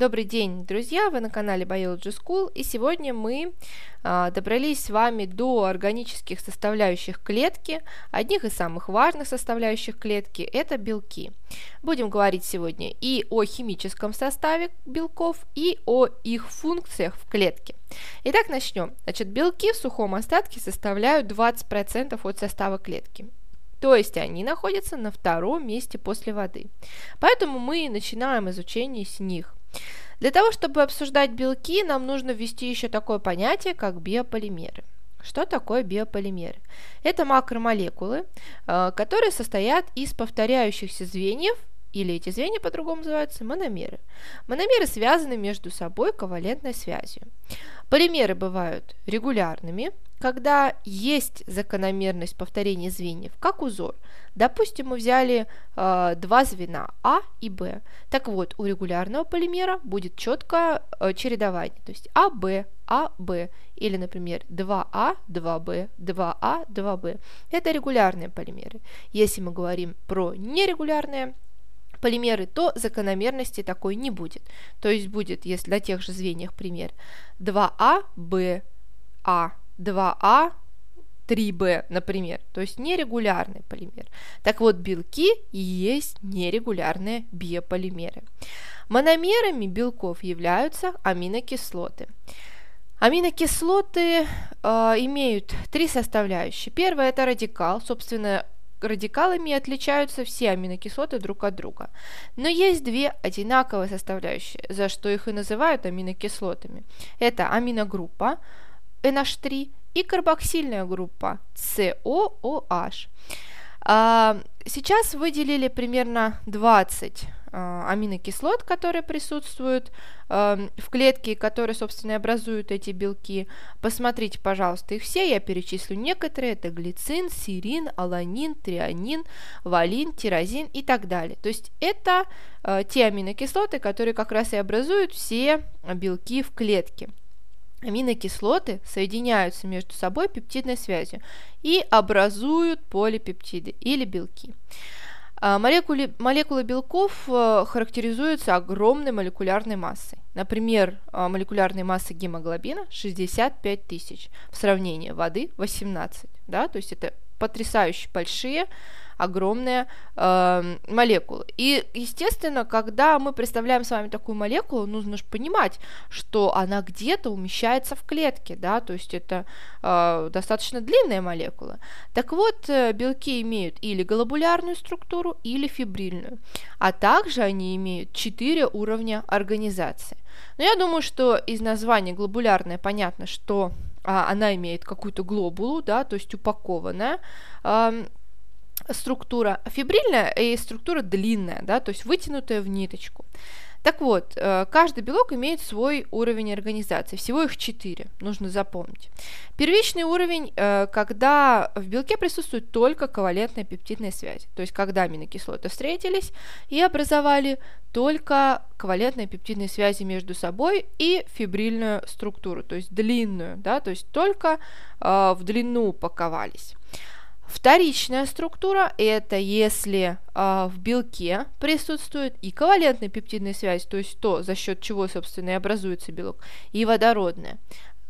Добрый день, друзья! Вы на канале Biology School, и сегодня мы а, добрались с вами до органических составляющих клетки. Одних из самых важных составляющих клетки – это белки. Будем говорить сегодня и о химическом составе белков, и о их функциях в клетке. Итак, начнем. Значит, белки в сухом остатке составляют 20% от состава клетки то есть они находятся на втором месте после воды. Поэтому мы начинаем изучение с них. Для того, чтобы обсуждать белки, нам нужно ввести еще такое понятие, как биополимеры. Что такое биополимеры? Это макромолекулы, э, которые состоят из повторяющихся звеньев, или эти звенья по-другому называются мономеры. Мономеры связаны между собой ковалентной связью. Полимеры бывают регулярными, когда есть закономерность повторения звеньев, как узор. Допустим, мы взяли э, два звена А и Б. Так вот, у регулярного полимера будет четкое э, чередование, то есть АБ, АБ, или, например, 2А, 2Б, 2А, 2Б. Это регулярные полимеры. Если мы говорим про нерегулярные полимеры, то закономерности такой не будет. То есть будет, если на тех же звеньях пример, 2А, Б, А, 2А, 3b, например, то есть нерегулярный полимер. Так вот, белки и есть нерегулярные биополимеры. Мономерами белков являются аминокислоты. Аминокислоты э, имеют три составляющие. Первая это радикал, собственно, радикалами отличаются все аминокислоты друг от друга. Но есть две одинаковые составляющие, за что их и называют аминокислотами. Это аминогруппа, NH3 и карбоксильная группа COOH. А, сейчас выделили примерно 20 а, аминокислот, которые присутствуют а, в клетке, которые, собственно, образуют эти белки. Посмотрите, пожалуйста, их все, я перечислю некоторые. Это глицин, серин, аланин, трианин, валин, тирозин и так далее. То есть это те аминокислоты, которые как раз и образуют все белки в клетке. Аминокислоты соединяются между собой пептидной связью и образуют полипептиды или белки. А, молекулы, молекулы белков э, характеризуются огромной молекулярной массой. Например, а, молекулярной массы гемоглобина 65 тысяч, в сравнении воды 18. Да? То есть это потрясающе большие огромные э, молекулы. И, естественно, когда мы представляем с вами такую молекулу, нужно же понимать, что она где-то умещается в клетке, да, то есть это э, достаточно длинная молекула. Так вот, э, белки имеют или глобулярную структуру, или фибрильную, а также они имеют четыре уровня организации. Но я думаю, что из названия глобулярная понятно, что а, она имеет какую-то глобулу, да, то есть упакованная, э, структура фибрильная и структура длинная, да, то есть вытянутая в ниточку. Так вот, э, каждый белок имеет свой уровень организации, всего их четыре, нужно запомнить. Первичный уровень, э, когда в белке присутствует только ковалентная пептидная связь, то есть когда аминокислоты встретились и образовали только ковалентные пептидные связи между собой и фибрильную структуру, то есть длинную, да, то есть только э, в длину упаковались. Вторичная структура – это если э, в белке присутствует и ковалентная пептидная связь, то есть то, за счет чего, собственно, и образуется белок, и водородная.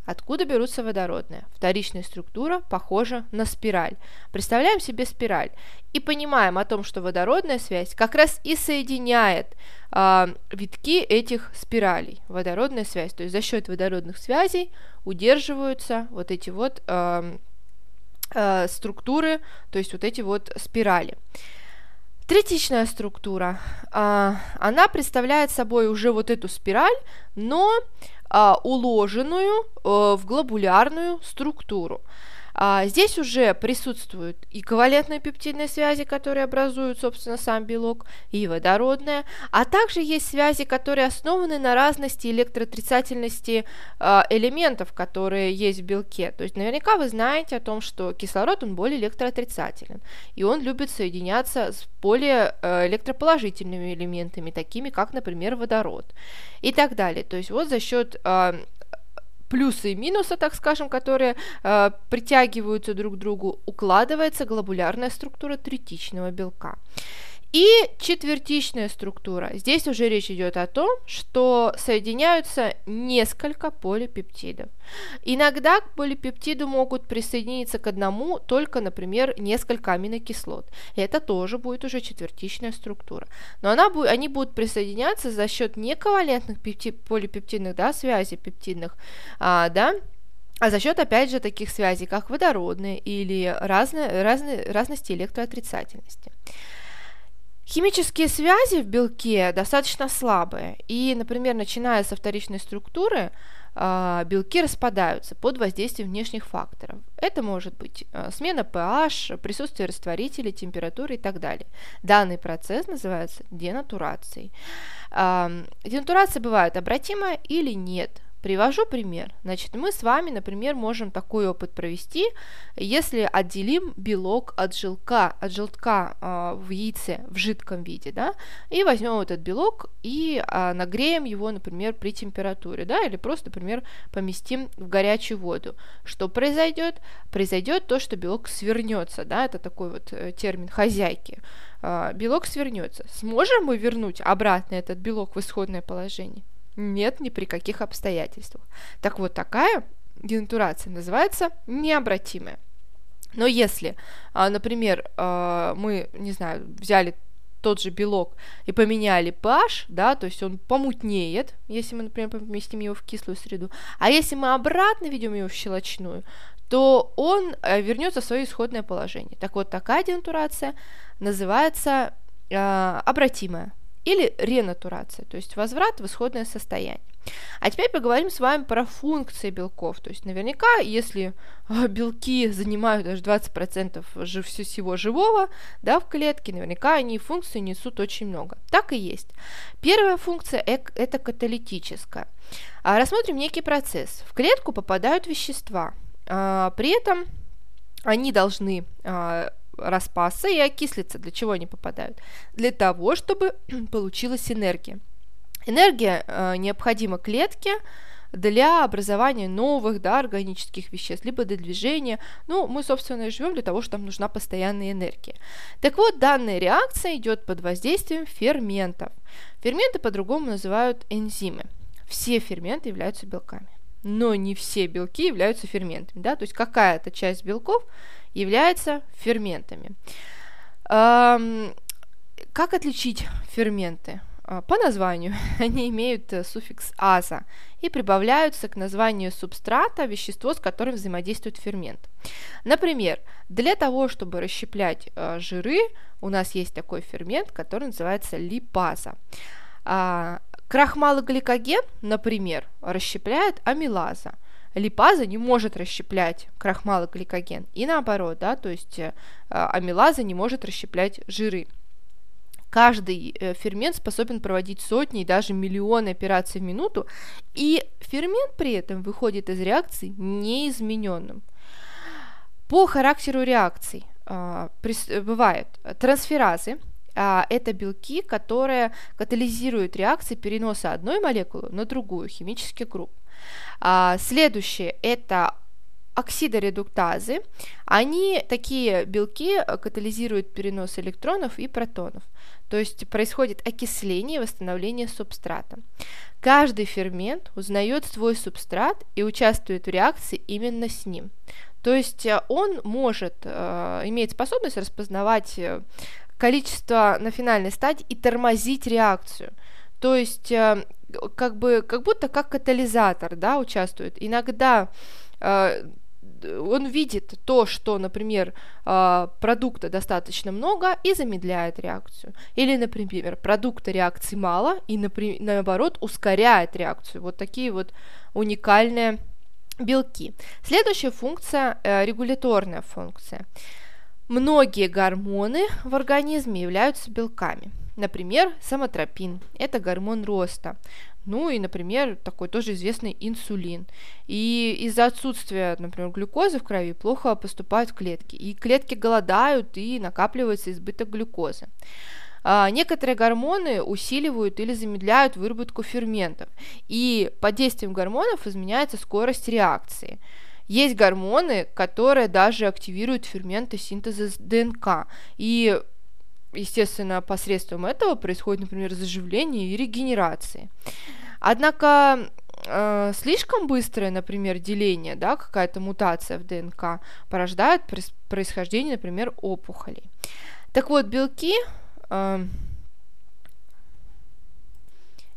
Откуда берутся водородные? Вторичная структура похожа на спираль. Представляем себе спираль и понимаем о том, что водородная связь как раз и соединяет э, витки этих спиралей. Водородная связь, то есть за счет водородных связей удерживаются вот эти вот э, э, структуры, то есть вот эти вот спирали. Третичная структура, э, она представляет собой уже вот эту спираль, но э, уложенную э, в глобулярную структуру. А, здесь уже присутствуют и ковалентные пептидные связи, которые образуют, собственно, сам белок, и водородные, а также есть связи, которые основаны на разности электроотрицательности а, элементов, которые есть в белке. То есть наверняка вы знаете о том, что кислород, он более электроотрицателен, и он любит соединяться с более а, электроположительными элементами, такими как, например, водород и так далее. То есть вот за счет а, плюсы и минусы, так скажем, которые э, притягиваются друг к другу, укладывается глобулярная структура третичного белка. И четвертичная структура. Здесь уже речь идет о том, что соединяются несколько полипептидов. Иногда к полипептиду могут присоединиться к одному только, например, несколько аминокислот. Это тоже будет уже четвертичная структура. Но она, они будут присоединяться за счет нековалентных полипептидных да, связей пептидных, а, да, а за счет, опять же, таких связей, как водородные или разные, разные, разности электроотрицательности. Химические связи в белке достаточно слабые, и, например, начиная со вторичной структуры, а, белки распадаются под воздействием внешних факторов. Это может быть а, смена pH, присутствие растворителей, температуры и так далее. Данный процесс называется денатурацией. Денатурация бывает обратимая или нет. Привожу пример. Значит, мы с вами, например, можем такой опыт провести, если отделим белок от желтка, от желтка э, в яйце в жидком виде, да, и возьмем этот белок и э, нагреем его, например, при температуре, да, или просто, например, поместим в горячую воду. Что произойдет? Произойдет то, что белок свернется, да, это такой вот э, термин хозяйки. Э, белок свернется. Сможем мы вернуть обратно этот белок в исходное положение? Нет ни при каких обстоятельствах. Так вот, такая денатурация называется необратимая. Но если, а, например, а, мы, не знаю, взяли тот же белок и поменяли pH, да, то есть он помутнеет, если мы, например, поместим его в кислую среду, а если мы обратно ведем его в щелочную, то он э, вернется в свое исходное положение. Так вот, такая денатурация называется э, обратимая или ренатурация, то есть возврат в исходное состояние. А теперь поговорим с вами про функции белков. То есть наверняка, если а, белки занимают даже 20% жив, всего живого да, в клетке, наверняка они функции несут очень много. Так и есть. Первая функция – это каталитическая. А, рассмотрим некий процесс. В клетку попадают вещества. А, при этом они должны распасться и окислиться. Для чего они попадают? Для того, чтобы получилась энергия. Энергия э, необходима клетке для образования новых да, органических веществ, либо для движения. Ну, мы, собственно, и живем для того, что нам нужна постоянная энергия. Так вот, данная реакция идет под воздействием ферментов. Ферменты по-другому называют энзимы. Все ферменты являются белками но не все белки являются ферментами, да, то есть какая-то часть белков является ферментами. Как отличить ферменты? А, по названию они имеют э, суффикс аза и прибавляются к названию субстрата вещество, с которым взаимодействует фермент. Например, для того, чтобы расщеплять э, жиры, у нас есть такой фермент, который называется липаза. А, крахмалогликоген, например, расщепляет амилаза – липаза не может расщеплять крахмалогликоген. И наоборот, да, то есть э, амилаза не может расщеплять жиры. Каждый э, фермент способен проводить сотни и даже миллионы операций в минуту, и фермент при этом выходит из реакции неизмененным. По характеру реакций э, бывают трансферазы, а, это белки, которые катализируют реакции переноса одной молекулы на другую, химический групп. А, следующее – это оксидоредуктазы. Они, такие белки, э, катализируют перенос электронов и протонов. То есть происходит окисление и восстановление субстрата. Каждый фермент узнает свой субстрат и участвует в реакции именно с ним. То есть э, он может, э, имеет способность распознавать количество на финальной стадии и тормозить реакцию. То есть как бы, как будто как катализатор, да, участвует. Иногда э, он видит то, что, например, э, продукта достаточно много и замедляет реакцию. Или, например, продукта реакции мало и, наоборот, ускоряет реакцию. Вот такие вот уникальные белки. Следующая функция э, регуляторная функция. Многие гормоны в организме являются белками. Например, самотропин – это гормон роста. Ну и, например, такой тоже известный инсулин. И из-за отсутствия, например, глюкозы в крови плохо поступают в клетки. И клетки голодают, и накапливается избыток глюкозы. А, некоторые гормоны усиливают или замедляют выработку ферментов. И под действием гормонов изменяется скорость реакции. Есть гормоны, которые даже активируют ферменты синтеза ДНК. И естественно, посредством этого происходит, например, заживление и регенерация. Однако э, слишком быстрое, например, деление, да, какая-то мутация в ДНК порождает происхождение, например, опухолей. Так вот, белки э,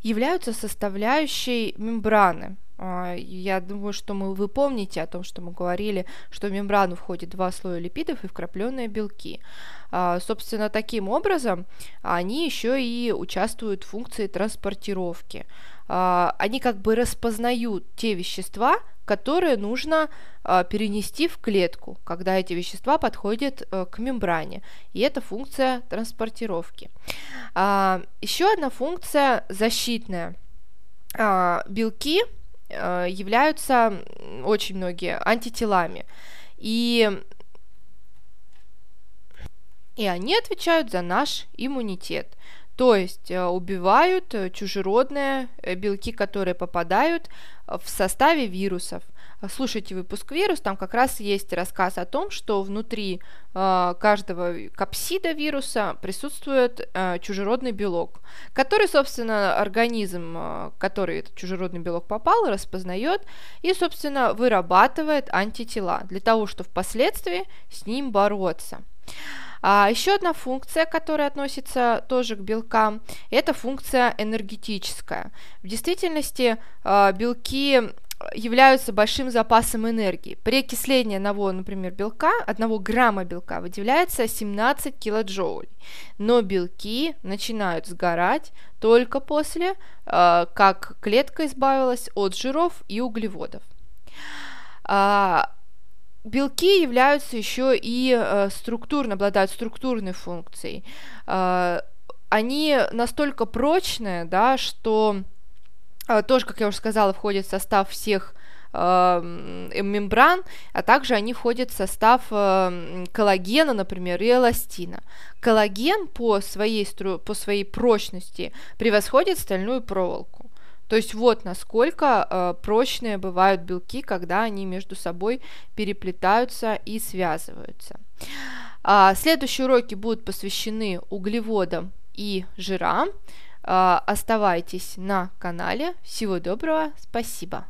являются составляющей мембраны. А, я думаю, что мы, вы помните о том, что мы говорили, что в мембрану входит два слоя липидов и вкрапленные белки. А, собственно, таким образом они еще и участвуют в функции транспортировки. А, они как бы распознают те вещества, которые нужно перенести в клетку, когда эти вещества подходят а, к мембране. И это функция транспортировки. Еще одна функция защитная. Белки являются очень многие антителами. И и они отвечают за наш иммунитет. То есть э, убивают э, чужеродные э, белки, которые попадают в составе вирусов. Слушайте выпуск «Вирус», там как раз есть рассказ о том, что внутри каждого капсида вируса присутствует чужеродный белок, который, собственно, организм, который этот чужеродный белок попал, распознает и, собственно, вырабатывает антитела для того, чтобы впоследствии с ним бороться. А еще одна функция, которая относится тоже к белкам, это функция энергетическая. В действительности а, белки являются большим запасом энергии. При окислении одного, например, белка, одного грамма белка выделяется 17 килоджоулей. Но белки начинают сгорать только после, э, как клетка избавилась от жиров и углеводов. А, белки являются еще и э, структурно, обладают структурной функцией. Э, они настолько прочные, да, что тоже, как я уже сказала, входит в состав всех э, мембран, а также они входят в состав э, коллагена, например, и эластина. Коллаген по своей, стру... по своей прочности превосходит стальную проволоку. То есть вот насколько э, прочные бывают белки, когда они между собой переплетаются и связываются. А, следующие уроки будут посвящены углеводам и жирам. А, оставайтесь на канале. Всего доброго, спасибо.